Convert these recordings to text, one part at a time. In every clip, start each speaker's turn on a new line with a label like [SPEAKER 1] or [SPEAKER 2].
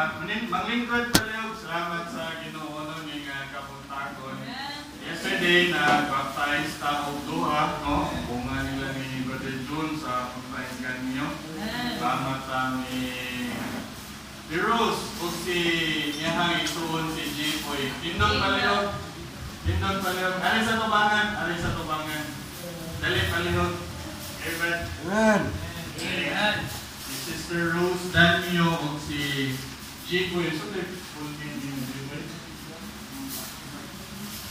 [SPEAKER 1] at manin- manglingkod palihog. Salamat sa Ginoo no ning uh, kapuntakon. Yesterday na baptize ta og duha no. Bunga nila ni Brother June sa baptize kanyo. Salamat sa ni Rose o si Niyahang ituon si Jipoy. Tindog palihog. Tindog palihog. Ari sa tubangan. Ari sa tubangan. Dali palihog. Amen.
[SPEAKER 2] Amen.
[SPEAKER 1] Amen. Si Sister Rose Danio o si Jipoy. So, the full name ni Jipoy?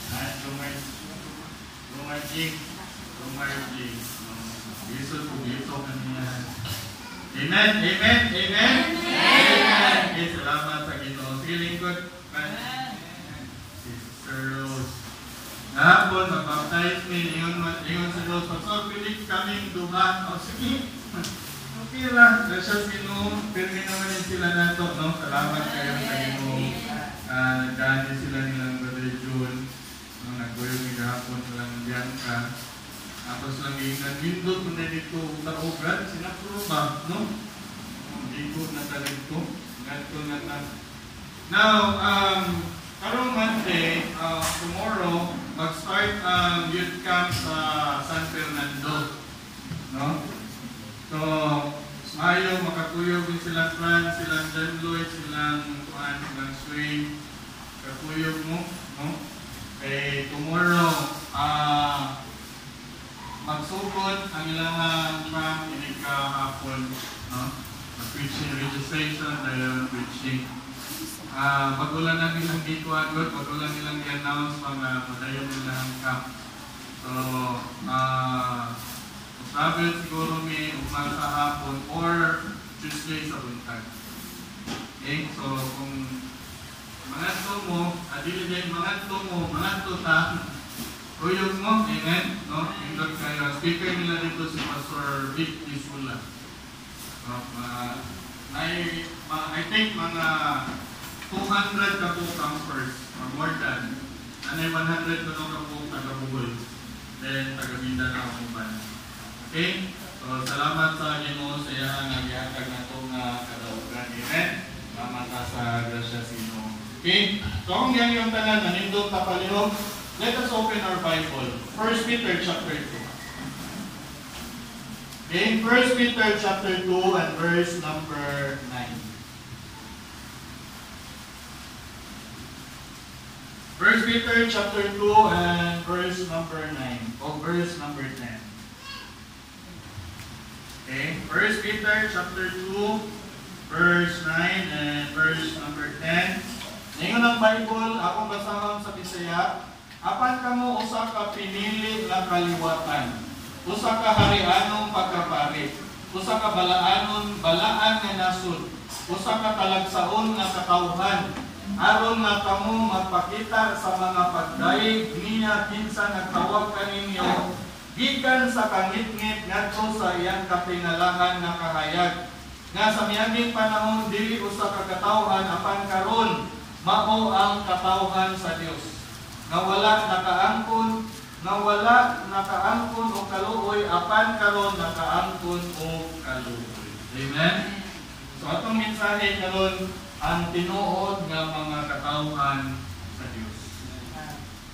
[SPEAKER 1] Ah, Lumay. Lumay Jing. Lumay Jing. Yeso po dito kanina. Amen. Amen. Amen. Amen. Okay, salamat sa Ginoo. Sige, lingkod. Si Sister Rose. Kahapon, mag-baptize me. Ingon, ingon si Rose. Pastor, pilit kaming duha. O, sige. Okay lang. Gracias Ginoo. Pirmi naman din sila nato. No? Salamat kayo sa Ginoo. Uh, Nagdaan sila nilang Brother June. No, Naggoyong ni kahapon silang Bianca. Tapos lang ingat window kung na dito taogan, sinapuro ba, no? Hindi ko natalagto. Ganto na na. Now, um, karong Monday, uh, tomorrow, mag-start ang youth camp sa San Fernando. No? So, ayaw makatuyog din silang Fran, silang John Lloyd, silang Juan, silang Swing. Katuyog mo, no? Eh, tomorrow, ah, magsugod ang ilang camp ini kahapon, no? Mag-preaching registration, dahil preaching. Ah, bagulan na nilang dito agad, bagulan nilang i-announce mga madayon nilang camp. So, ah, Travel siguro may umal sa hapon or Tuesday sa buntag. Okay, so kung mga to mo, adili din mga to mo, mga to ta, Uyog mo, amen? No? Indot kayo. Speaker nila dito si Pastor Vic Isula. No? Uh, I, ma, I think mga 200 ka po campers or more than. Anay 100 ka ka po taga-Bugol. Then taga-Mindanao mo ba? Okay? So, salamat sa Ginoo sa iya nagyakag na itong uh, kadaugan. Amen? Salamat ka sa grasya sino. Okay? So, kung yan yung tanan, nanindot na palihog, let us open our Bible. 1 Peter chapter 2. Okay? 1 Peter chapter 2 and verse number 9. First Peter chapter 2 and verse number 9. O verse number 10. Okay, First Peter chapter 2, verse 9 and verse number 10. Ngayon ang Bible, akong basahon sa Bisaya, apan kamo usa ka pinili nga kaliwatan, usa ka harianong pagkapari, usa ka balaanon balaan nga nasud, usa ka talagsaon nga katawhan, aron nga kamo magpakita sa mga pagdaig niya kinsa nagtawag kaninyo gikan sa kangit-ngit ngadto sa iyang kapinalahan nga kahayag. Nga sa miaging panahon dili usa ka katawhan apan karon mao ang katawhan sa Dios. Nga wala nakaangkon nga wala nakaangkon o kaluoy apan karon nakaangkon o kaluoy. Amen? So atong mensahe karon ang tinuod nga mga katawhan sa Dios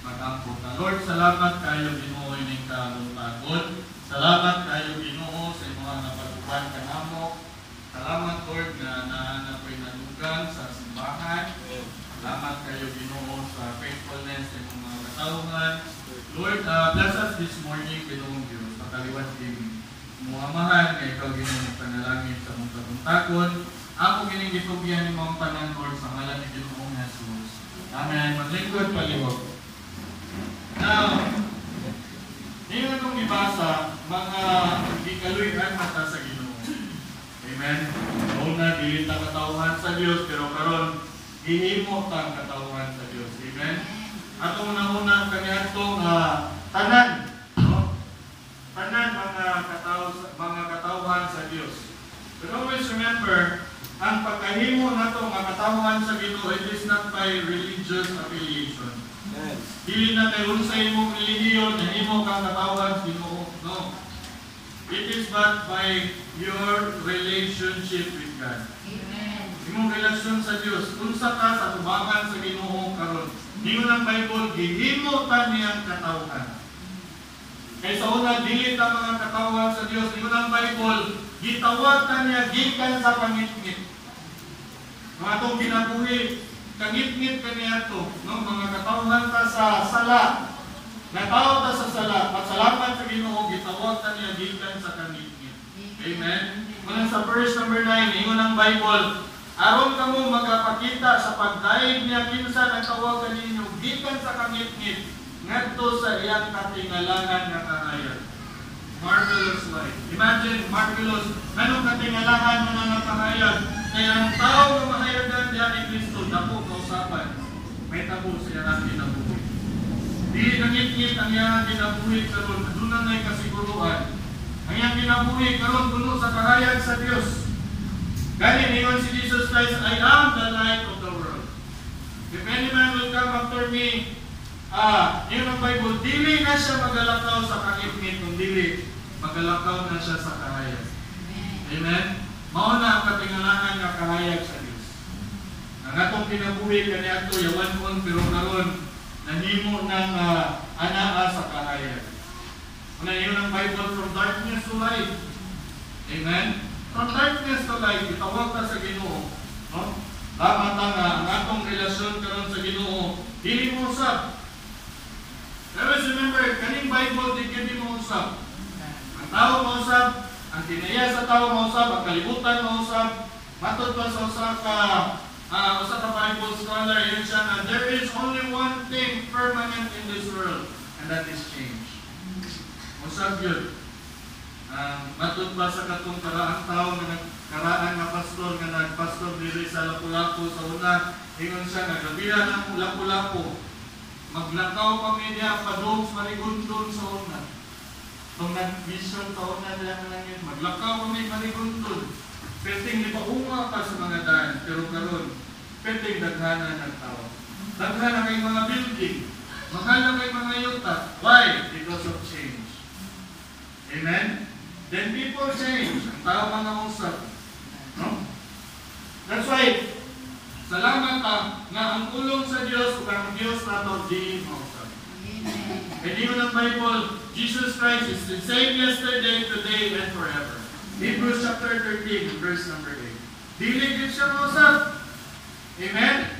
[SPEAKER 1] mag-ampun na. Lord, salamat kayo Ginoo ining kalungkagod. Salamat kayo Ginoo sa mga napatukan kanamo. Salamat Lord nga nahanap ko'y nalugan sa simbahan. Salamat kayo Ginoo sa faithfulness sa mga katawhan. Lord, uh, bless us this morning Ginoong Diyos. Pakaliwas din mo amahan nga ikaw Ginoo ng panalangin sa mong kabuntakon. Ako gining gitugyan ni mong tanan Lord sa ngalan ni Ginoong Jesus. Amen. Maglingkod paliwog. Now, ngayon kong ibasa, mga ikaluyan mata sa Ginoo. Amen? Una, dili ta katawhan sa Dios pero karon gihimo ta katawhan sa Dios. Amen? Atong una-una kaniadtong uh, tanan, no? Tanan mga kataw mga katawhan sa Dios. But always remember, ang pagkahimo nato nga katawhan sa Ginoo it is not by religious affiliation. Dili na kay unsay imong relihiyon na imo kang katawhan sa Ginoo. No. It is but by your relationship with God.
[SPEAKER 3] Amen.
[SPEAKER 1] Imong relasyon sa Dios. Unsa ka sa tubangan sa Ginoo karon. Ingon ang Bible, gihimo ta niyang katawhan. Kay sa una dili ta mga katawhan sa Dios. Ingon ang Bible, gitawag ta niya gikan sa pangitngit. Mga atong kinabuhi, kangit-ngit kaniya to, no? mga katawhan ta sa sala. Natawa ta sa sala, pasalamat sa Ginoo, gitawag ta niya gikan sa kangit-ngit. Amen. Muna sa verse number 9, ingon ang Bible, aron kamo magapakita sa pagdaig niya kinsa nagtawag kaninyo gikan sa kangit-ngit ngadto sa iyang katingalangan nga kahayag. Marvelous life. Imagine, marvelous. Anong katingalangan mo nga kahayag? Kaya ang tao nga mahayagan diya ni Kristo, dako kausapan. May tabo sa iyang kinabuhi. Di nangit-ngit ang iyang kinabuhi karon, aduna nay kasiguruan. Ang iyang kinabuhi karon puno sa kahayag sa Dios. Gani ningon si Jesus Christ, I am the light of the world. If any man will come after me, ah, yun ang Bible, dili na siya magalakaw sa kangit-ngit, kung dili, magalakaw na siya sa kahayag. Amen? Mao na ang katingalangan nga kahayag sa Dios. Ang atong kinabuhi kaniadto yawan kon pero karon nahimo ng uh, anaa sa kahayag. Una yun ang Bible from darkness to light. Amen? From darkness to light, itawag ta sa Ginoo. No? Tama ta nga ang atong relasyon karon sa Ginoo, dili mo usab. Always remember, kaning Bible di kini mo usab. Ang tao mo usab, ang tinaya sa tao mo usab, ang kalibutan mo usab, matod pa sa usa ka uh, usa ka Bible scholar yun siya na there is only one thing permanent in this world and that is change. Usab yun. Um, matod pa sa katong karaang tao nga nagkaraan nga pastor nga nagpastor diri sa Lapu-Lapu sa una, ingon siya nga gabihan ang Lapu-Lapu. Maglakaw kami niya padung sa maligundon sa una. Kung nag-mission sa una niya nga langit, maglakaw kami maligundon. Perting di pa sa mga daan, pero karon perting daghana ng tao. Daghana kay mga building, mahal na kay mga yuta. Why? Because of change. Amen? Then people change. Ang tao mga usap. No? That's why, salamat ka nga ang ulong sa Diyos ang Diyos nato di mausap. And even ang Bible, Jesus Christ is the same yesterday, today, and forever. Hebrews chapter 13, verse number 8. Dili gid siya mausap. Amen?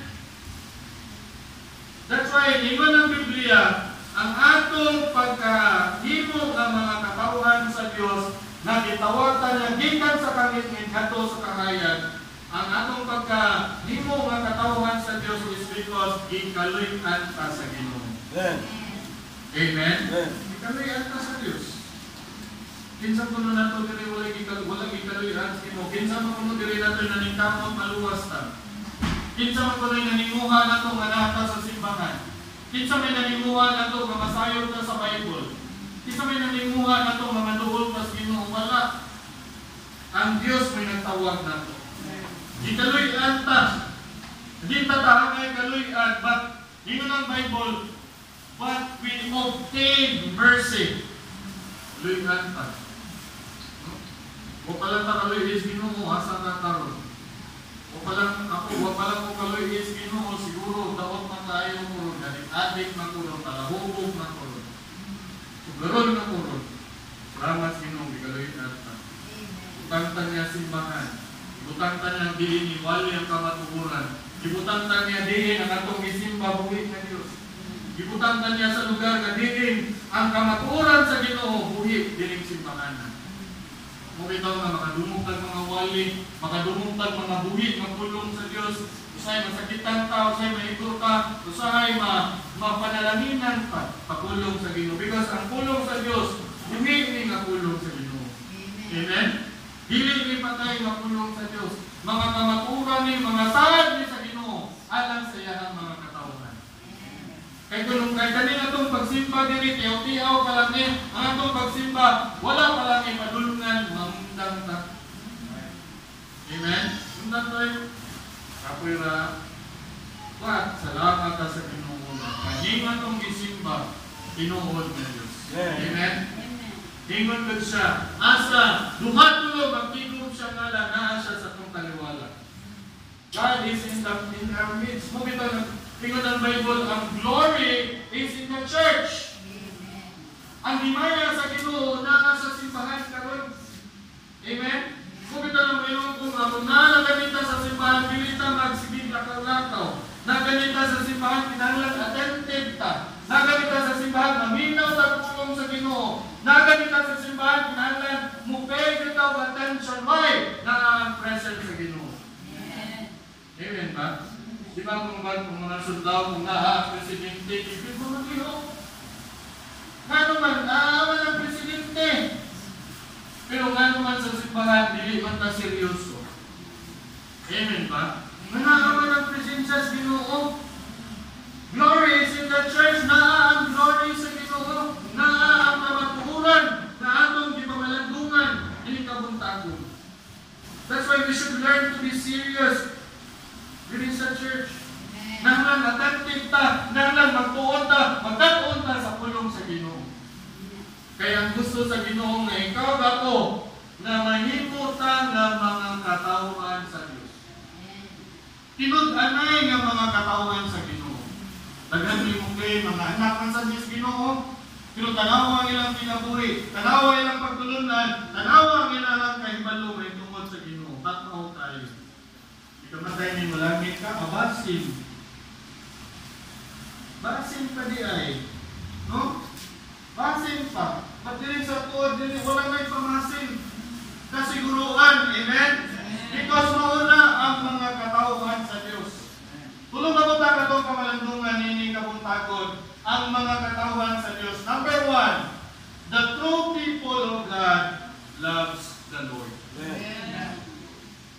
[SPEAKER 1] That's why, ingon ang Biblia, ang atong pagkahimo ng mga katawhan sa Dios na gitawatan niya gikan sa kangit-ngit ngadto sa kahayag ang atong pagkahimo nga katawhan sa Dios is because gikaluy-an ta sa Ginoo.
[SPEAKER 2] Amen.
[SPEAKER 1] Amen.
[SPEAKER 2] Amen.
[SPEAKER 1] Gikaluy-an ta sa Dios. Kinsa kuno nato diri wala gikal wala gikaluy-an sa Ginoo. Kinsa man kuno diri nato naningkamot maluwas ta. Kinsa man kuno naninguha nato nga nata sa simbahan. Kinsa may nanimuha na to nga masayod ka sa Bible. Kinsa may nanimuha na to nga manuhol ka sa Ginoo wala. Ang Dios may nagtawag na to. Gikaluy-an ta. Di ta tahangay kaluy-an but ang Bible but we obtain mercy. Luy-an ta. O pala ta kaluy is Ginoo asa ka karon. O palang ako, wa palang ko kaloy is Ginoo siguro daot man tayo mo ron, adik man ko ron, talahubog man ko ron. Garon na ko ron. Salamat sa Ginoo gikaloy ata. Butangtan niya simbahan. Butangtan niya dili ni wali ang kamatuguran. Gibutangtan niya dili ang atong gisimba buhi nga Dios. Gibutangtan niya sa lugar nga dili ang kamatuguran sa Ginoo buhi dining simbahan. Mo bitaw nga makadumog tag mga wali, makadumog tag mga buhi nga pulong sa Dios. Usay masakitan ka, usay maigo ka, usay ma mapanalaginan pa pagpulong sa Ginoo because ang pulong sa Dios buhi nga pulong sa Ginoo. Amen. Dili ni patay nga pulong sa Dios. Mga kamaturan ni mga saad ni sa Ginoo alang sa iyang. Kay kung kay kani atong pagsimba diri tiyaw-tiyaw pa lang ni ang atong pagsimba wala pa lang ipadulungan mamundang ta. Amen. Mundang tayo. Kapira What? Salamat ka sa Ginoo. Kanyang atong gisimba tinuod na Dios.
[SPEAKER 2] Amen.
[SPEAKER 1] Amen. Ingon ko siya, asa, duha tulo, magtigom siya nga lang, naa siya sa itong kaliwala. God is in, the, in our midst. Mo bitaw nag tingod ang Bible, ang glory church. Ang himaya sa Ginoo naa sa simbahan karon. Amen. Kung ito lang ngayon kung ako na naganita sa simbahan, dili ta magsigig lakaw-lakaw. Naganita sa simbahan, kinahanglan attentive ta. Naganita sa simbahan, maminaw ta tulong sa Ginoo. Naganita sa simbahan, kinahanglan mupay kita og attention. Why? Na ang presence sa Ginoo. Amen ba? Di ba kung ba kung mga sundalo, kung naa, presidente, ibig mo mag-ihok. Nga naman, naawa ng presidente. Pero nga naman sa simbahan, dili man ta seryoso. Amen ba? Naawa ng presensya sa Ginoo. Glory is in the church. Naa ang glory sa Ginoo. Naa ang kamatuhuran na atong gipamalandungan. Dili kabuntagon. That's why we should learn to be serious diri sa church. Nanglan attentive ta, nanglan magtuon ta, magkatuon ta sa pulong sa Ginoo. Kaya ang gusto sa Ginoo nga ikaw ako na mahimo ta nga mga katawhan sa Dios. Tinud-anay nga mga katawhan sa Ginoo. Daghan ni mo kay mga anak sa Dios Ginoo. Pero tanawa ang ilang kinabuhi, tanawa ang ilang pagtulunan, tanawa ang ilang kahibalo may tungkol sa Ginoo. Tataw tayo. Ikamatay ni mo langit ka, abasin. Basin pa di ay. No? Basin pa. Pag dili sa tuod, dili wala may pamasin. Kasiguruan. Amen? Because mauna ang mga katauhan sa Diyos. Tulong ba ta katong kamalandungan nini kabuntagon ang mga katauhan sa Diyos. Number one, the true people of God loves the Lord.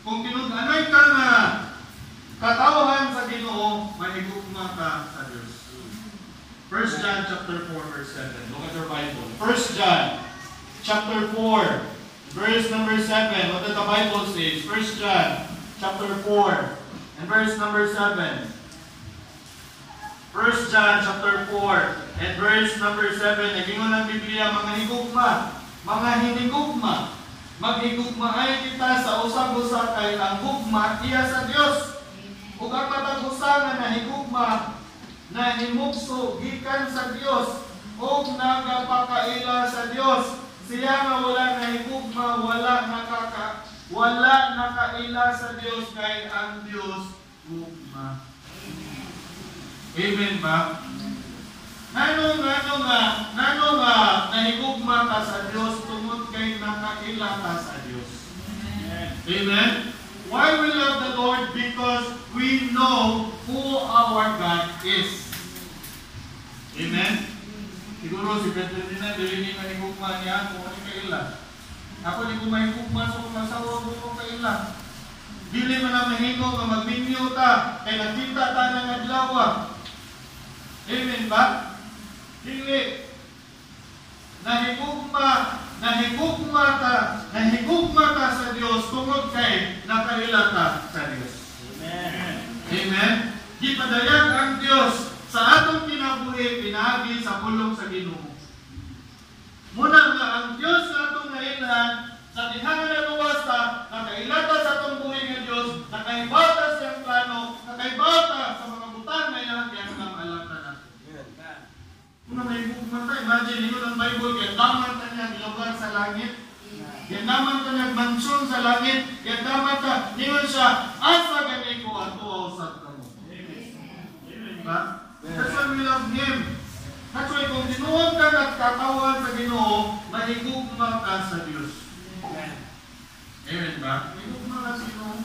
[SPEAKER 1] Kung kinug-anay ka nga katauhan sa Ginoo, mahigugma ka sa Diyos. 1 John chapter 4 verse 7. Look at your Bible. 1 John chapter 4 verse number 7. What does the Bible says? 1 John chapter 4 and verse number 7. 1 John chapter 4 and verse number 7. Nagingon ang Biblia, mga higugma, mga hinigugma, maghigugma ay kita sa usag-usa kay ang gugma iya sa Dios. Ug ang matag usa nga nahigugma na himugso gikan sa Dios ug nagapakaila sa Dios. Siya nga wala nahigugma, wala nakaka wala nakaila sa Dios kay ang Dios gugma. Amen ba? Nano nano nga, nano nga nahigugma ka sa Dios kay nakaila ka sa Dios. Amen. Why we love the Lord? Because we know who our God is. Amen. Siguro si Pedro din na, dili ni manigugma niya kung ano kaila. Ako di ko mahigugma sa kung masawa ko kung kaila. Dili man na mahingo nga magminyo ta, kay nakita ta ng adlaw. Amen ba? Dili. Nahigugma, nahigugma ta, nahigugma ta sa Dios tungod kay nakaila ta sa Dios.
[SPEAKER 2] Amen.
[SPEAKER 1] Amen. Gipadayag ang Dios sa atong kinabuhi pinagi sa pulong sa Ginoo. Muna nga ang Dios sa atong nailhan sa dihangan na luwas ta, nakailata sa atong buhi nga Dios, nakaibata sa iyang plano, nakaibata sa mga butang na iyang yang alata natin. Muna may bukman ta, imagine ninyo ng Bible, kaya daman ta niya lugar sa langit, kaya daman ta niya mansyon sa langit, kaya daman ta, ninyo siya, asa gani ko ato usap ka mo. Amen ba? That's why we love Him. That's why kung tinuod ka at katawan sa Ginoo, mahigugma ka sa Diyos. Amen ba? Mahigugma ka sa Ginoo.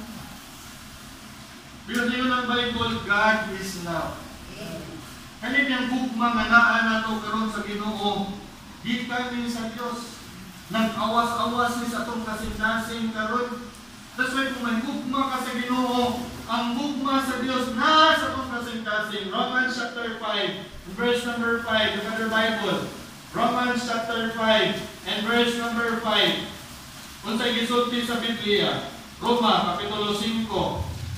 [SPEAKER 1] Pero ninyo ng Bible, God is love. Kanin yung gugma nga naa na to karon sa Ginoo, gikan ni sa Dios. Nag-awas-awas ni sa atong kasing-kasing karon. That's why kung may gugma ka sa Ginoo, ang gugma sa Dios na sa atong kasing-kasing. Romans chapter 5, verse number 5, look at your Bible. Romans chapter 5 and verse number 5. Unsay gisulti sa Biblia? Roma kapitulo 5,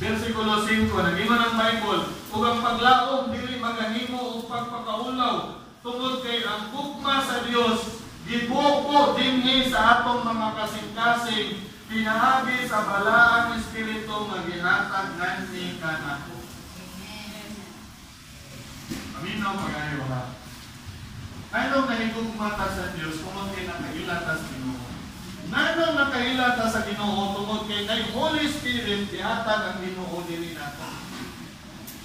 [SPEAKER 1] versikulo 5. Nagingon ang Bible, ug ang paglaom dili magahimo og pagpakaulaw tungod kay ang gugma sa Dios gibuko dinhi sa atong mga kasing-kasing pinaagi sa balaang espiritu nga gihatag nganhi kanako. Aminaw pagayo ha. Ano nahigugmata sa Dios tungod kay nakailata sa Ginoo? Nano nakailata sa Ginoo tungod kay kay Holy Spirit gihatag ang Ginoo diri nato.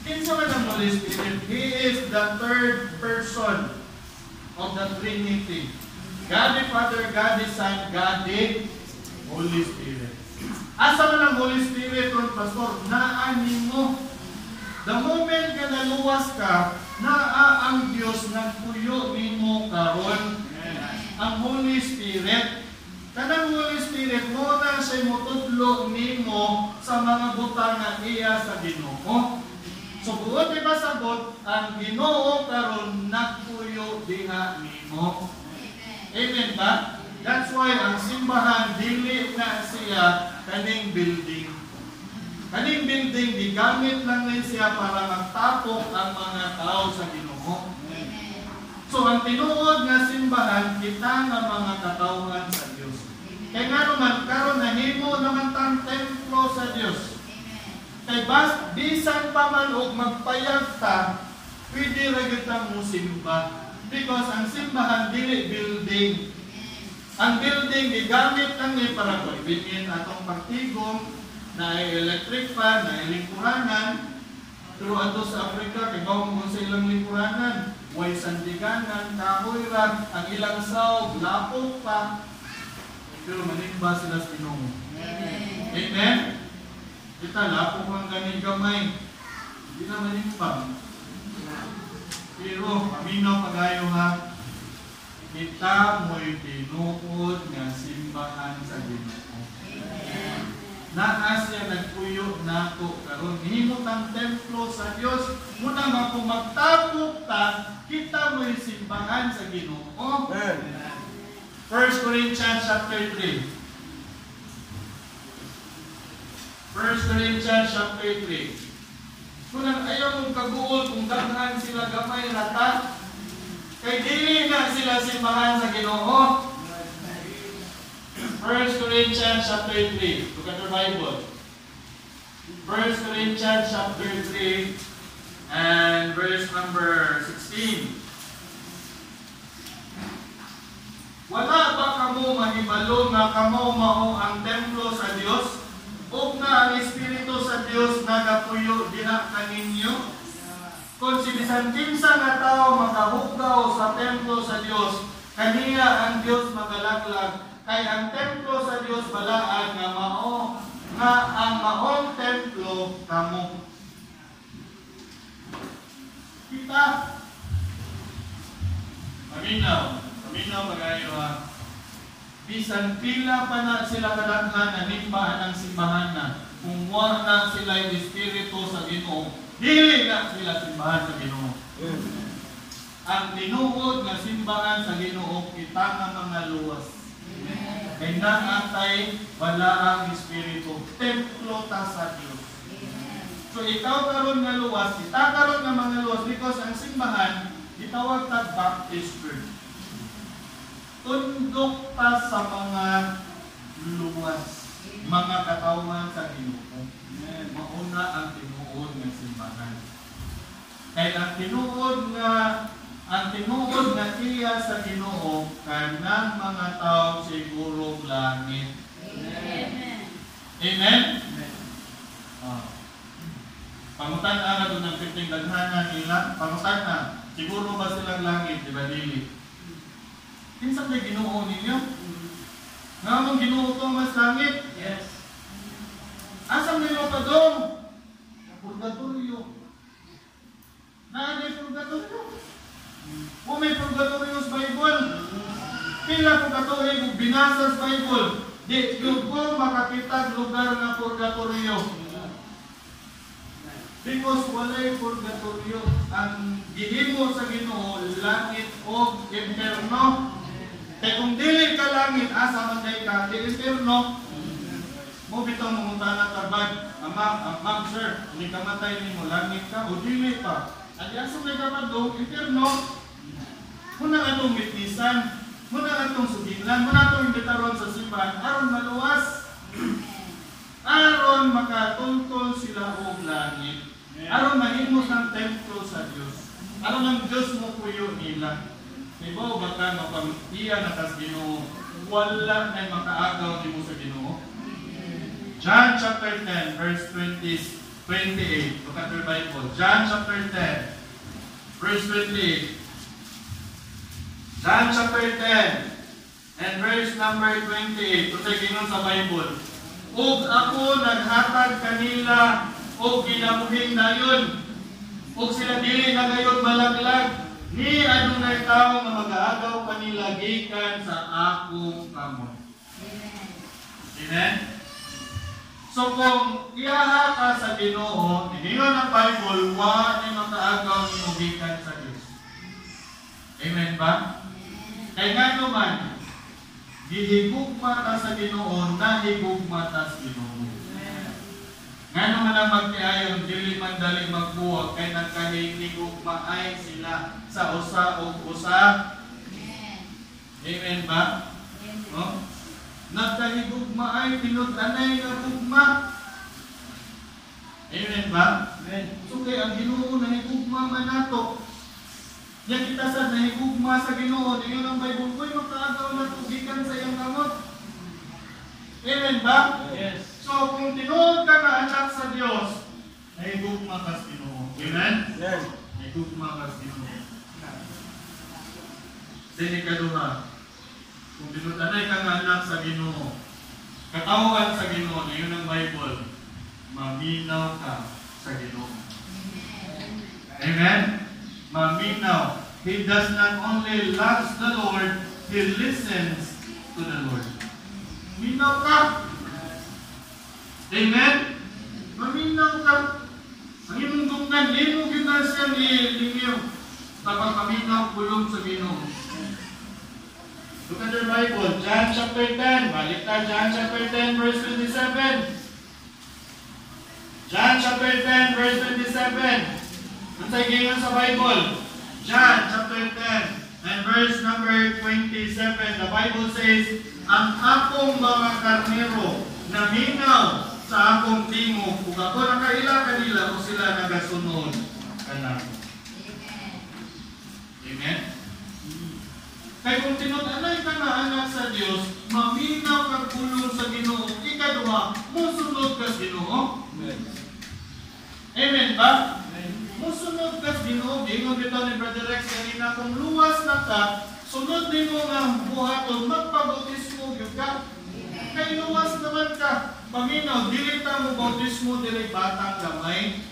[SPEAKER 1] Kinsa man ang Holy Spirit? He is the third person of the Trinity. God the Father, God the Son, God the Holy Spirit. Asa man ang Holy Spirit ron pastor? Naanin mo. The moment ka naluwas ka, naa ang Dios nagpuyo nimo karon. Ang Holy Spirit Kanang Holy Spirit mo na siya mutudlo nimo sa mga butang na iya sa Ginoo. So buot di pasabot ang Ginoo karon nagpuyo diha nimo. Amen ba? That's why ang simbahan dili na siya kaning building. Kaning building gigamit lang ni siya para magtapok ang mga tao sa Ginoo. So ang tinuod nga simbahan kita nga mga katawhan sa Dios. Kaya nga naman karon nahimo naman tang templo sa Dios. Kay bas bisan pa man og magpayag ta, pwede ra gyud mo simba. Because ang simbahan dili building. Ang building gigamit lang ni para convenient atong pagtigom na electric fan, na lingkuranan. Pero ato sa Africa, kay bao mo sa ilang lingkuranan, way sandiganan, kahoy ra, ang ilang sawg, lapok pa. Pero manimba sila sa Ginoo. Amen? Kita lapok lang ganing gamay. Hindi na manimba. Pero, aminaw pagayo ha, kita mo'y tinuod nga simbahan sa Ginoo. Naa siya nagpuyo nato karon himo tang templo sa Dios muna nga kung magtapok ta kita mo'y simbahan sa Ginoo. 1 Corinthians chapter 3 1 Corinthians chapter 3 Kung ang ayaw mong kaguol kung daghan sila gamay rata kay dili na sila simbahan sa Ginoo 1 Corinthians chapter 3. Look at your Bible. 1 Corinthians chapter 3 and verse number 16. Wala ba kamo mahibalo nga kamo mao ang templo sa Dios? O nga ang Espiritu sa Dios nagapuyo diha kaninyo? Kung si bisan kinsa nga tao makahugaw sa templo sa Dios, kaniya ang Dios magalaglag kay ang templo sa Dios balaan nga mao nga ang maong templo kamo. Kita Aminaw, aminaw magayo ha. Bisan pila pa na sila kadaghan na nimbahan ng simbahan na kung na sila yung espiritu sa Ginoo, dili na sila simbahan sa Ginoo. Ang tinuod nga simbahan sa Ginoo kita nga mga luwas. Kay naatay wala ang Espiritu. Templo ta sa Dios. So ikaw karon nga luwas, kita karon nga mga luwas because ang simbahan gitawag ta Baptist Church. Tundok ta sa mga luwas, mga katawan sa Ginoo. Mauna ang tinuod nga simbahan. Kay ang tinuod nga ang tinuod nga iya sa Ginoo kanang mga tawo siguro langit. Amen. Amen. Ah. Pangutan na doon ng piting nila. Pangutan na. Siguro ba silang langit, di ba dili? Kinsa may Ginoo ninyo? Nga mong Ginoo to mas langit?
[SPEAKER 2] Yes.
[SPEAKER 1] Asam nilo pa dong? Purgatorio. Naanay purgatorio. Kung may purgatorio sa Bible, pila ko katuig kung binasa sa Bible, di yung ko makakita lugar na purgatorio. Because walay purgatorio. Ang gihimo sa Ginoo langit o impierno. Kaya kung dili ka langit, asa man kay ka, di impierno. Mo bitaw mo mutana tabag, ama, amang sir, ni kamatay nimo langit ka o dili pa. Ang asa may kamadong impierno. Muna atong mitnisan, muna atong sugilan, muna atong imbitaron sa simbahan, aron maluwas. Aron makatuntol sila og langit. Aron mahimos ang templo sa Dios. Aron ang Dios mo puyo nila. Ibo ba ka mapamtiya na kas Ginoo wala na makaagaw nimo sa Ginoo? John chapter 10 verse 20 28. Look at your Bible. John chapter 10 verse 28. John chapter 10 and verse number 28. Ito sa sa Bible. Ug ako naghatag kanila og ginabuhing dayon. Ug sila dili na gayon malaglag. Ni adunay tao nga mag-aagaw kanila gikan sa akong kamot. Amen. So kung iyaha ka sa Ginoo, iningon ang Bible, wa ni makaagaw ni gikan sa Dios. Amen ba? Kay nga man, gihigugma ta sa Ginoo, nahigugma ta sa Ginoo. Nga naman ang magtiayon, dili man dali magbuwag, kay nagkahinigugmaay sila sa usa o usa. Amen ba? No? Nagkahigugmaay, tinud-anay nga gugma. Amen ba? Amen. So kay ang Ginoo nahigugma man nato. Yan kita sa nahigugma sa Ginoo, niyo ang Bible ko, makaagaw na tugikan sa iyang kamot. Amen ba? Yes. So, kung tinuod ka na anak sa Diyos, nahigugma ka sa Ginoo. Amen? Yes. Nahigugma ka sa Ginoo. Sini kaduha. Kung tinutanay ka nga anak sa Ginoo, katawan sa Ginoo, na yun ang Bible, maminaw ka sa Ginoo. Amen? Maminaw. He does not only loves the Lord, He listens to the Lord. Minaw ka. Amen? Maminaw ka. Ang imong dunggan, lino kita siya ni Lingyo. Tapang paminaw kulong sa Ginoo. Look at your Bible, John chapter 10. Balik ta, John chapter 10, verse 27. John chapter 10, verse 27. Ang sa sa Bible, John chapter 10, and verse number 27. The Bible says, Ang akong mga karnero na minaw sa akong tingog ug ako nakaila kanila o sila nagasunod kanako. Amen. Kay kung tinud-anay ka nga anak sa Dios, maminaw kag pulong sa Ginoo, ikaduha, musunod ka sa Ginoo. Amen ba? Musunod ka sa Ginoo, gingon bitaw ni Brother Rex kanina kung luwas na ka, sunod nimo nga buhaton magpabautismo gyud ka. Kay luwas naman ka, Paminaw, dili ta mo bautismo dili batang gamay.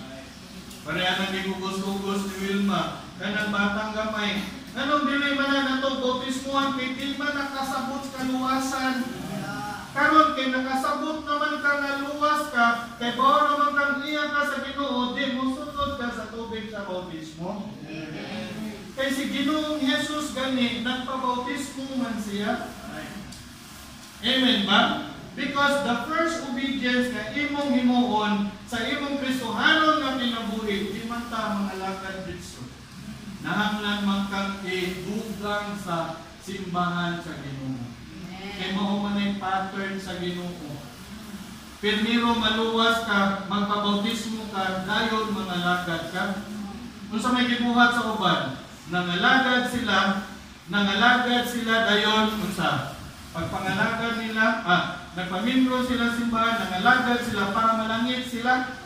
[SPEAKER 1] Pareha nang gigugos-gugos ni Wilma, kanang batang gamay. Anong dili man na nato bautismoan kay di man nakasabot kaluwasan. Karon kay nakasabot naman ka nga luwas ka, kay bao naman kang iya ka sa Ginoo, di mo sunod ka sa tubig sa bautismo. Kay si Ginoong Jesus gani nagpabautismo man siya. Amen ba? Because the first obedience na imong himuon sa imong Kristohanon nga kinabuhi, di man ta mga lakad Kristo. Nahanglan man kang idugang sa simbahan sa Ginoo. Kay mao man ay pattern sa Ginoo. Pirmiro maluwas ka, magpabautismo ka, dayon mga lakad ka. Kung sa may gibuhat sa uban, nangalagad sila, nangalagad sila dayon unsa? Pagpangalagad nila, ah, nagpamimbro sila simbahan, nangalagad sila para malangit sila.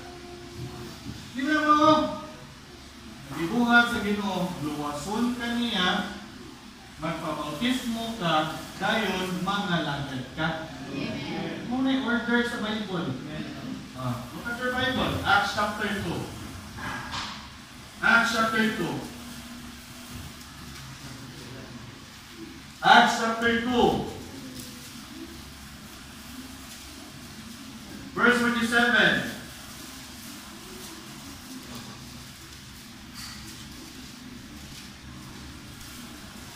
[SPEAKER 1] Di mo, nagibuhat sa ginoo, luwason ka niya, magpabautismo ka, dayon mangalagad ka. Amen. Muna order sa Bible. Ah, look at your Bible, Acts chapter 2. Acts chapter 2. Acts chapter 2. Verse 47.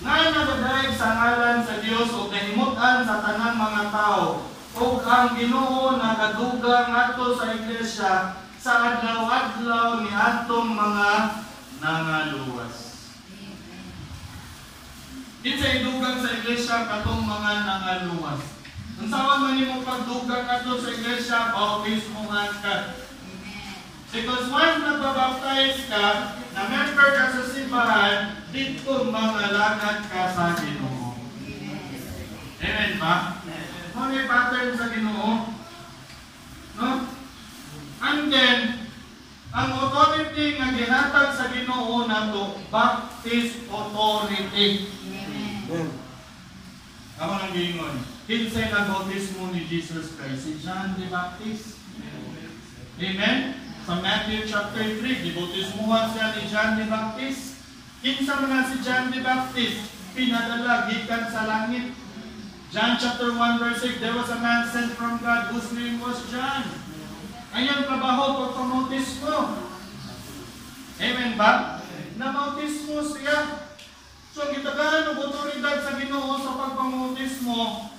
[SPEAKER 1] Nga nagadaig sa ngalan sa Dios o kahimutan sa tanang mga tao o ang Ginoo nagadugang ato sa iglesia sa adlaw-adlaw ni atong mga nangaluwas. Kinsa idugang sa iglesia katong mga nangaluwas. Unsaon man imong pagdugang adto sa iglesia, bautismuhan ka. Because once nagpabaptize ka, na member ka sa simbahan, dito mangalangad ka sa Ginoo. Amen ba? Ano yung pattern sa Ginoo? No? And then, ang authority nga gihatag sa Ginoo nato, baptist authority. Ako nang giingon. Kinsay na bautismo ni Jesus Christ? Si John the Baptist. Amen? Sa Matthew chapter 3, gibautismuhan siya ni John the Baptist. Kinsa man si John the Baptist? Pinadala gikan sa langit. John chapter 1 verse 6, there was a man sent from God whose name was John. Ayan trabaho pagpamautismo. Amen ba? Namautismo siya. So, gitagahan ng otoridad sa Ginoo sa pagpamautismo,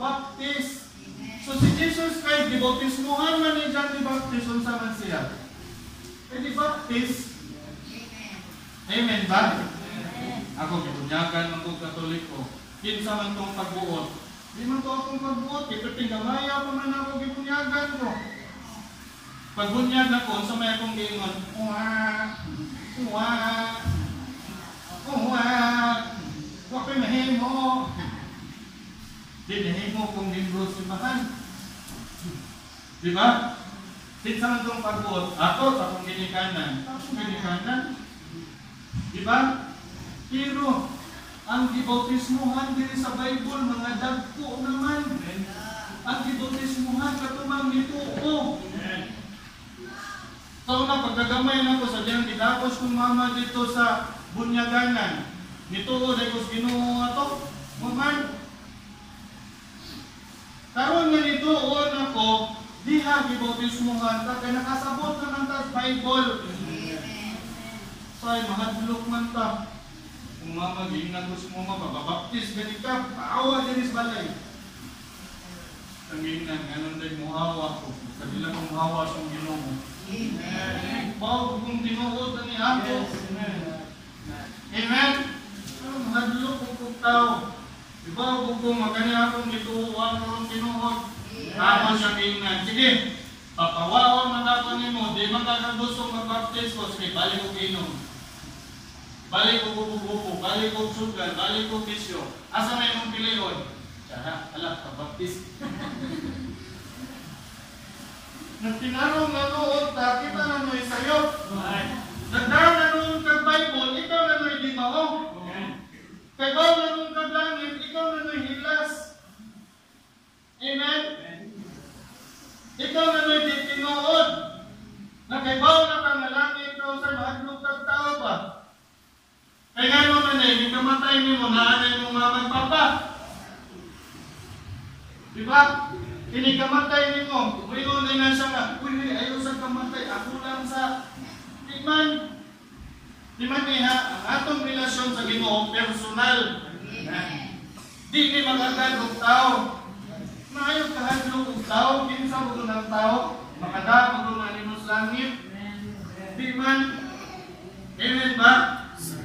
[SPEAKER 1] Baptist. So, si Jesus Christ, dibautismuhan man ni John the Baptist, unsa man siya? Eh, di Baptist. Amen ba? Ako, gibunyagan man kong katoliko. Kinsa man tong pagbuot. Di man to akong pagbuot, ito tingamaya pa man ako gibunyagan ko. Pagbunyag ako, sa may akong giingon, Uwa, uwa, uwa, huwag ko'y mahimo. Di nahimo kong limbro simbahan. Di ba? Kinsa man tong pagbuot, ako sa akong ginikanan, akong ginikanan. Di ba? Pero, ang gibautismuhan diri sa Bible, mga dagko naman. Ang gibautismuhan katumang nituo. So na pagkagamay na ko sa diyang gidapos kong mama dito sa bunyaganan. Nituo dahil ko Ginoo ato. Maman. Karon nga nituo na ko, diha gibautismuhan ta kay nakasabot naman ta sa Bible. Say mahadlok man ta. Kung mama giingnan ko sa mama, babaptis gani ka, paawa diri sa balay. Tanginan, ganun din muhawa ko. Kanila kong muhawa sa Ginoo. Amen. Bago kong tinuod na ni ako. Amen. Ano, mahadlok kong tao. Diba kung kung magani akong gituuan ko ng tinuod. Ako siya giingnan. Sige, papawawan man ako ni mo. Di man ka gusto magbaptis ko. Sige, balik ko ginom. Balik ko bubububo, balik ko sugar, balik ko bisyo. Asa may mong piliyon? Tsara, alak, kabaptis. Nagtinarong na noon, ta, kita na no'y sayo. Nagdarang na noon kag Bible, ikaw na no'y di mao. Kagaw na noon kag langit, ikaw na no'y hilas. Amen? Ikaw na no'y di tinuod. Nakaibaw na ka nga langit, ikaw sa mahadlok kag tao ba? Kaya nga naman eh, hindi kamatay ni mo, naanay mo nga magpapa. Di ba? Kinikamatay ni mo, umiyon din na siya nga, uy, ayaw sa kamatay, ako lang sa iman. Di man eh ha, ang atong relasyon sa Ginoo personal. Di ni magagad og tao. Maayo kahadlok og tao, kinsa mo ng tao, makada mo ng animos langit. Di man, amen ba?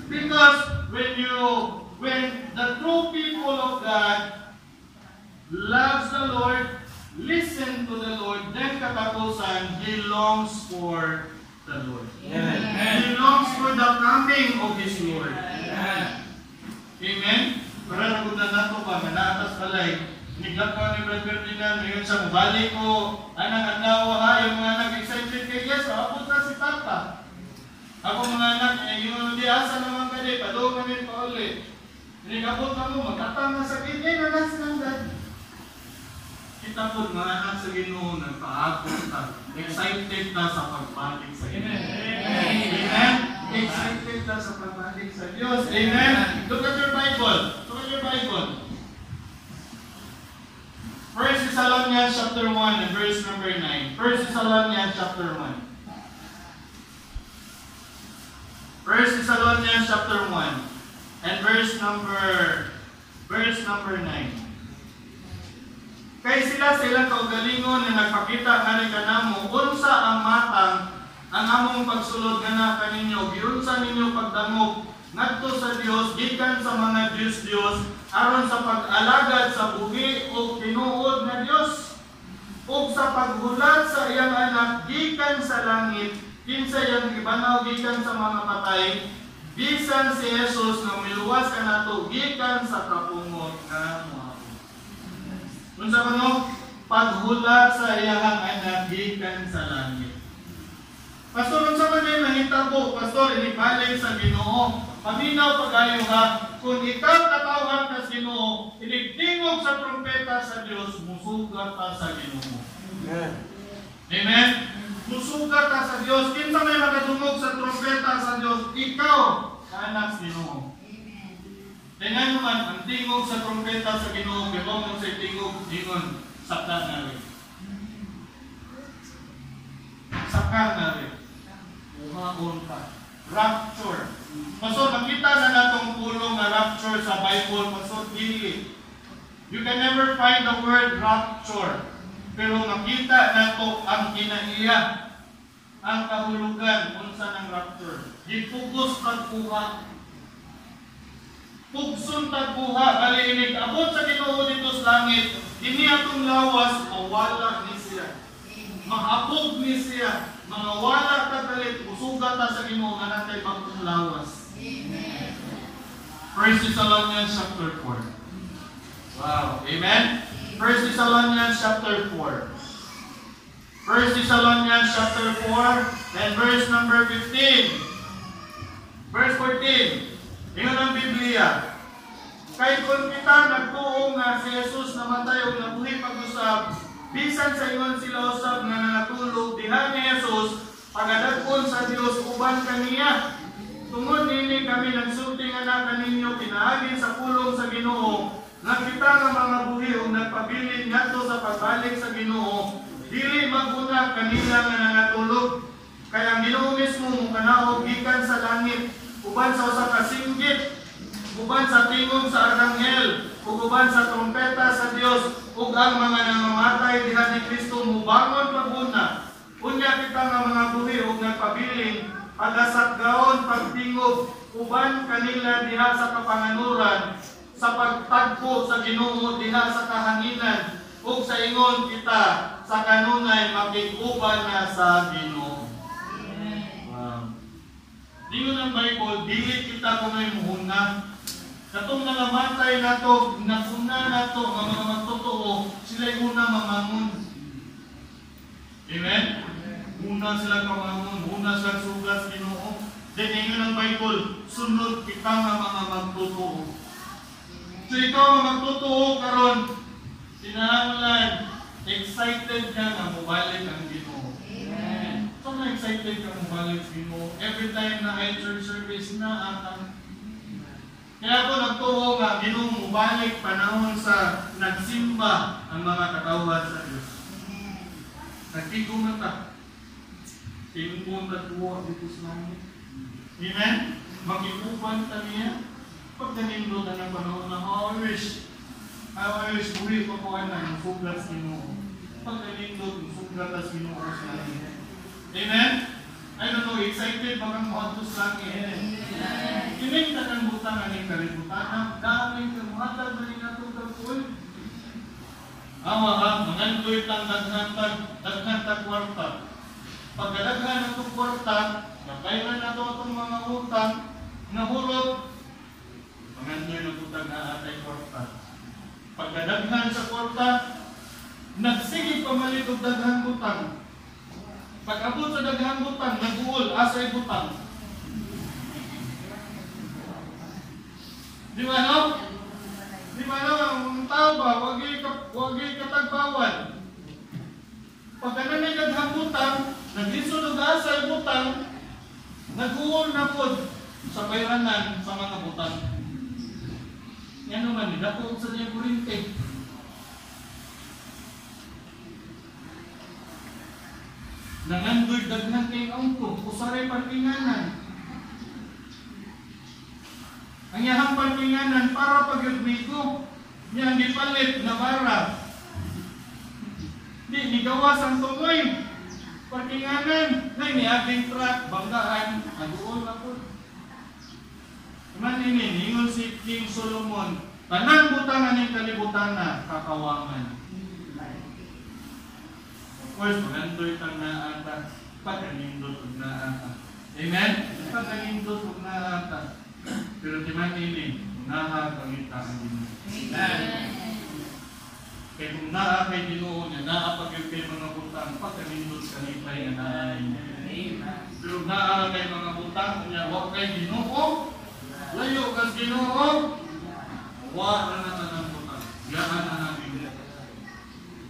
[SPEAKER 1] Because when you, when the true people of God loves the Lord, listen to the Lord, then katapusan, he longs for the Lord. He longs for the coming of His Lord. Amen? Para nagunan nato ba, manaatas balay, Niglap ko ni Brad Ferdinand, ngayon sa mabalik ko, anang adlaw ha, yung mga nag-excited kay Yes, abot na si Papa. Ako mga anak, eh, yung di asa naman kadi, padong kami pa ulit. Nigabot na mo, magkatang na sa kanya, na nasa ng dad. Kita po mga anak sa Ginoo nagpaagos ta. Excited ta sa pagbalik sa Ginoo. Amen. Excited ta sa pagbalik sa Diyos. Amen. Look at your Bible. Look at your Bible. First Thessalonians chapter 1 and verse number 9. First Thessalonians chapter 1. First Thessalonians chapter 1 and verse number verse number 9. Kay sila sa ilang kaugalingon na nagpakita nga ni kanamo. Unsa ang matang ang among pagsulod nga na kaninyo? Giunsa ninyo pagdangog ngadto sa Dios gikan sa mga Dios Dios aron sa pag-alagad sa buhi o tinuod nga Dios ug sa paghulat sa iyang anak gikan sa langit kinsa iyang gibanaw gikan sa mga patay bisan si Jesus nga miluwas kanato gikan sa kapungot nga unsa man no paghulat sa iyang anak gikan sa langit Pastor, unsa man may mahitabo, pastor, inibalik sa Ginoo. Paminaw pagayo ha, kung ikaw katawhan ka sa Ginoo, iligtingog sa trumpeta sa Dios, musugat ka sa Ginoo. Amen. Musugat ka sa Dios. Kinsa may makadungog sa trumpeta sa Dios, ikaw anak sa Ginoo. Tingnan mo man, ang tingog sa trumpeta sa Ginoo, kaya mo sa tingog, dingon, sakta na rin. Sakta na rin. Umaon ka. Rapture. Pastor, nakita na natong pulong na rapture sa Bible. Pastor, dili. You can never find the word rapture. Pero makita nato ang kinaiya. Ang kahulugan unsa ng rapture. Gipugos pagkuha. Pugson tagbuha, bali inig abot sa Ginoo dito sa langit. Ini atong lawas mawala ni siya. Maabog ni siya. Mga wala ka talit, usuga ta sa Ginoo nga natay bagong lawas.
[SPEAKER 2] Amen.
[SPEAKER 1] First Thessalonians chapter 4. Wow. Amen? First Thessalonians chapter 4. First Thessalonians chapter 4 and verse number 15. Verse 14. Ingon ang Biblia. Kay kung kita nagtuo nga si Jesus namatay o nabuhi pag-usap, bisan sa ingon sila usab nga nanatulog diha ni Jesus, pagadagkon sa Dios uban kaniya. Tungod nini kami nagsulti nga na kaninyo pinaagi sa pulong sa Ginoo nga kita nga mga buhi ug nagpabilin ngadto sa pagbalik sa Ginoo dili maguna kanila nga nanatulog kaya ang Ginoo mismo mo kanaog gikan sa langit uban sa usa ka singgit uban sa tingog sa arkanghel ug uban sa trompeta sa Dios ug ang mga nangamatay diha ni Kristo mubangon paguna unya kita nga mga buhi ug nagpabilin agasat gaon pagtingog uban kanila diha sa kapanganuran sa pagtagpo sa Ginoo diha sa kahanginan ug sa ingon kita sa kanunay makiguban na sa Ginoo. Dingon ang Bible, dili kita kunay muhuna. Katong nangamatay nato, nakuna nato nga mga magtotoo, sila una mamangon. Amen? Una sila kamangon, una sila sugas Ginoo. Then ingon ang Bible, sunod kita nga mga magtotoo. So ikaw ang magtotoo karon, sinahanglan, excited ka nga mubalik ang Ginoo. Na excited ka mubalik sa Ginoo. Every time na ay church service na atang kaya ako nagtuo nga Ginoo mubalik panahon sa nagsimba ang mga katawhan sa Dios. Nagtigong na ta. Tingkong na tuwa dito sa langit. Amen? Makikupan ta niya. Pag nanindot na ng panahon na, oh, I wish, I wish, buri pa ko na yung suglat sa Ginoo. Pag nanindot, yung suglat sa Ginoo sa langit. Amen? I don't know, excited ba kang mahal sa langit? Kining ka ng butang aning kalibutan, ang daming kamuhatag na rin atong kapoy. Awa ha, mangandoy tag daghan tag kwarta. Pagkadaghan ng itong kwarta, napailan na ito itong mga utang, nahulot, mangandoy ng utang na atay kwarta. Pagkadaghan sa kwarta, nagsigig pamalit og daghan butang. Pag abot sa daghan butang, naguol, asay butang. Di ba no? Di ba no? Ang tao ba, wag wagi katagbawan. Pagka na may naghambutan, naglisod og asay butang, naguol na pod sa bayranan sa mga butang. Yan naman, dako sa niya kurinte. Nangandoy daghan kay angko, usaray pagtinganan. Ang yahang pagtinganan para pagyudmiko, niya gipalit na bara. Di, nigawas ang tungoy. Pagtinganan, na niaging truck, banggaan, naguol na po. Man ini, ningon si King Solomon, Tanang butang aning kalibutan na kakawangan. Course, magandoy tang naa ata, pagkanindot ug naa ata. Amen? Pagkanindot ug naa ata. Pero timan ini, naha pangita ang Ginoo. Kaya kung naa kay Ginoo niya, naa pag yung kay mga butang, pagkanindot kanipay nga naa niya. Pero naa kay mga butang niya, wa kay Ginoo, layo kas Ginoo, wa na naman ang butang. Gaan na namin.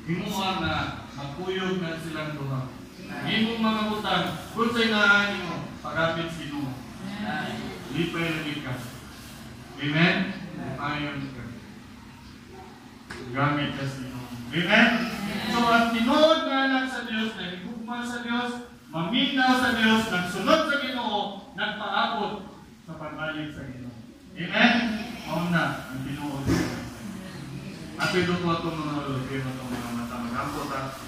[SPEAKER 1] Himuha na, magkuyog na silang duha. Himong mga butang, kung sa'y naan mo, pagapit sa Ginoo. Lipay lagi ka. Amen? Ayon ka. Gamit ka sa Ginoo. Amen? So, ang tinuod nga anak sa Diyos, nagigugma sa Diyos, maminaw sa Diyos, nagsunod sa Ginoo, nagpaabot sa pagbalik sa Ginoo. Amen? Mauna, ang tinuod sa Diyos. At ito po itong mga mo itong mga mata magampot ha.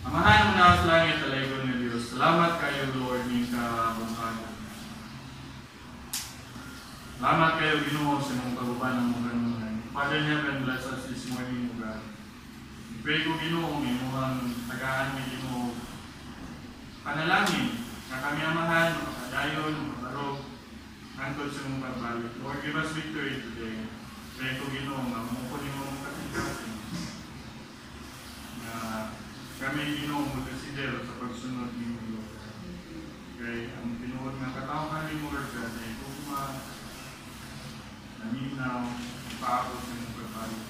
[SPEAKER 1] Amahan mo na sa langit sa laygon ng Diyos. Salamat kayo, Lord, ni kabungkagan. Salamat kayo, Ginoo, sa mga kaguban ng mga ganunan. Father in heaven, bless us this morning, O God. Pray ko, Ginoo, may mukhang tagaan ni Ginoo. Panalangin, na kami amahan, makadayon, makabarog, hangtod sa mga pagbalik. Lord, give us victory today. Pray ko, Ginoo, nga mukod mo mga kasing-kasing. Na kami, Ginoo, mag-consider sa pagsunod ni Lord. Kaya ang pinuod ng katawhan ni Lord God, ay kukuma, naminaw, paabot mga pagbalik.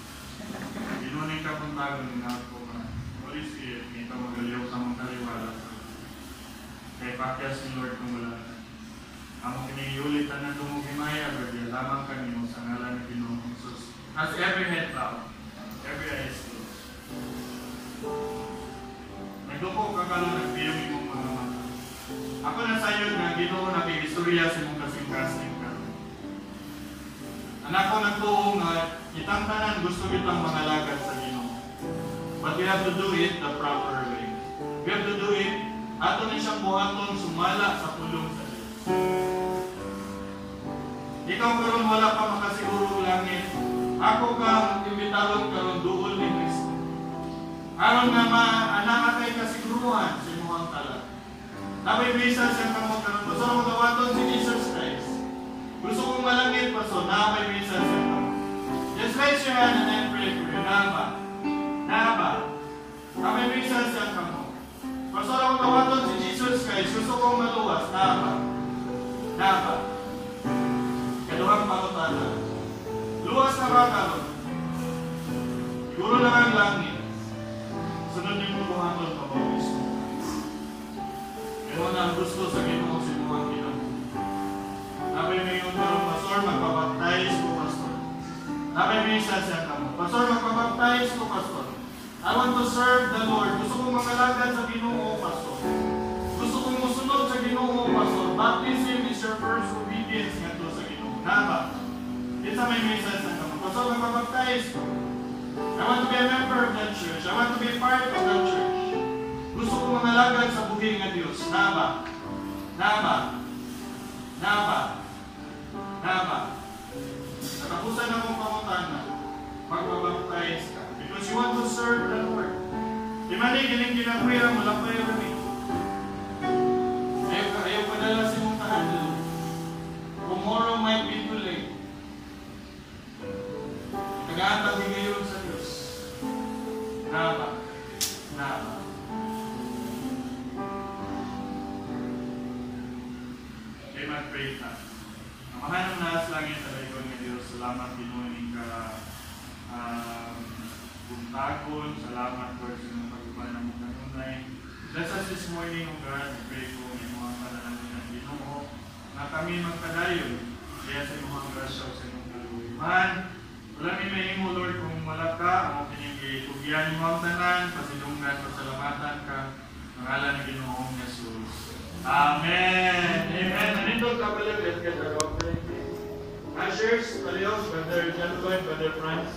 [SPEAKER 1] Ginunin ka pong tago ng ako ka. Holy Spirit, ito magaliw sa mga kaliwala. Kaya pakyas ni Lord kung wala. Ang kiniyulitan na dumugimaya, Lord, yan lamang kami mo sa ngalan ng Pinoong Jesus. As every head bow, every eye is Nagduko ka ka lang nagpiyong imong mga mata. Ako na sa'yo na ginoo na kay sa imong kasing-kasing ka. Anak ko nagtuong nga kitang tanan gusto kitang mangalagad sa Ginoo. But we have to do it the proper way. We have to do it ato na siyang buhaton sumala sa pulong sa Diyos. Ikaw karon wala pa makasiguro langit. Ako ka imbitaron karon duol ni. Aron nga maanaa kay kasiguruhan sa imong talat. Napay bisa siya kamo karon gusto mo gawaton si Jesus Christ. Gusto kong malangit pa so napay bisa siya kamo. Just raise your hand and then pray for you. Naba. Naba. Napay bisa siya kamo. Gusto kong gawaton si Jesus Christ. Gusto kong maluwas. Naba. Naba. Kaduhang pangutana. Luwas na ba karon? Siguro lang ang langit. Sunod niyo mo buhaton pa ba Kristo? Kaya na ang gusto sa Ginoo sa mga Ginoo. Napay may yung karon, Pastor, magpabaptize ko, Pastor. Napay may isa siya kamo. Pastor, magpabaptize ko, Pastor. I want to serve the Lord. Gusto kong makalagad sa Ginoo, Pastor. Gusto kong musunod sa Ginoo, Pastor. Baptism is your first obedience nga sa Ginoo. Naba. Isa may message na kamo. Pastor, magpabaptize ko. I want to be a member of that church. I want to be part of that church. Gusto kong mangalagad sa buhay nga Diyos. Naba. Naba. Naba. Naba. Natapusan na mong pamutana. Magbabaptize ka. Because you want to serve the Lord. Di man eh, giling ginapuya mo lang kayo kami. Ayaw, ka- ayaw padala sa mong tahan. Tomorrow might be Naba. Naba. Kaya mag-pray ta. Amahan ng nasa langit sa laygon ng Diyos. Salamat pinunin ka um, buntagon. Salamat for sa pagkuhan ng mga kanunay. Bless us this morning, O God. I pray ko may mga panalangin ng Ginoo na kami magpadayon. Kaya sa mga grasya sa inyong kaluwiman. Wala may mahimo, Lord, kung wala ka, ang pinigitugyan mo ang tanan, pasilungan, pasalamatan ka, pangalan ng Ginoong Jesus. Amen. Amen. Nandito ka pala, let's get the offering. Ushers, Palio, Brother John Lloyd, Brother Franz.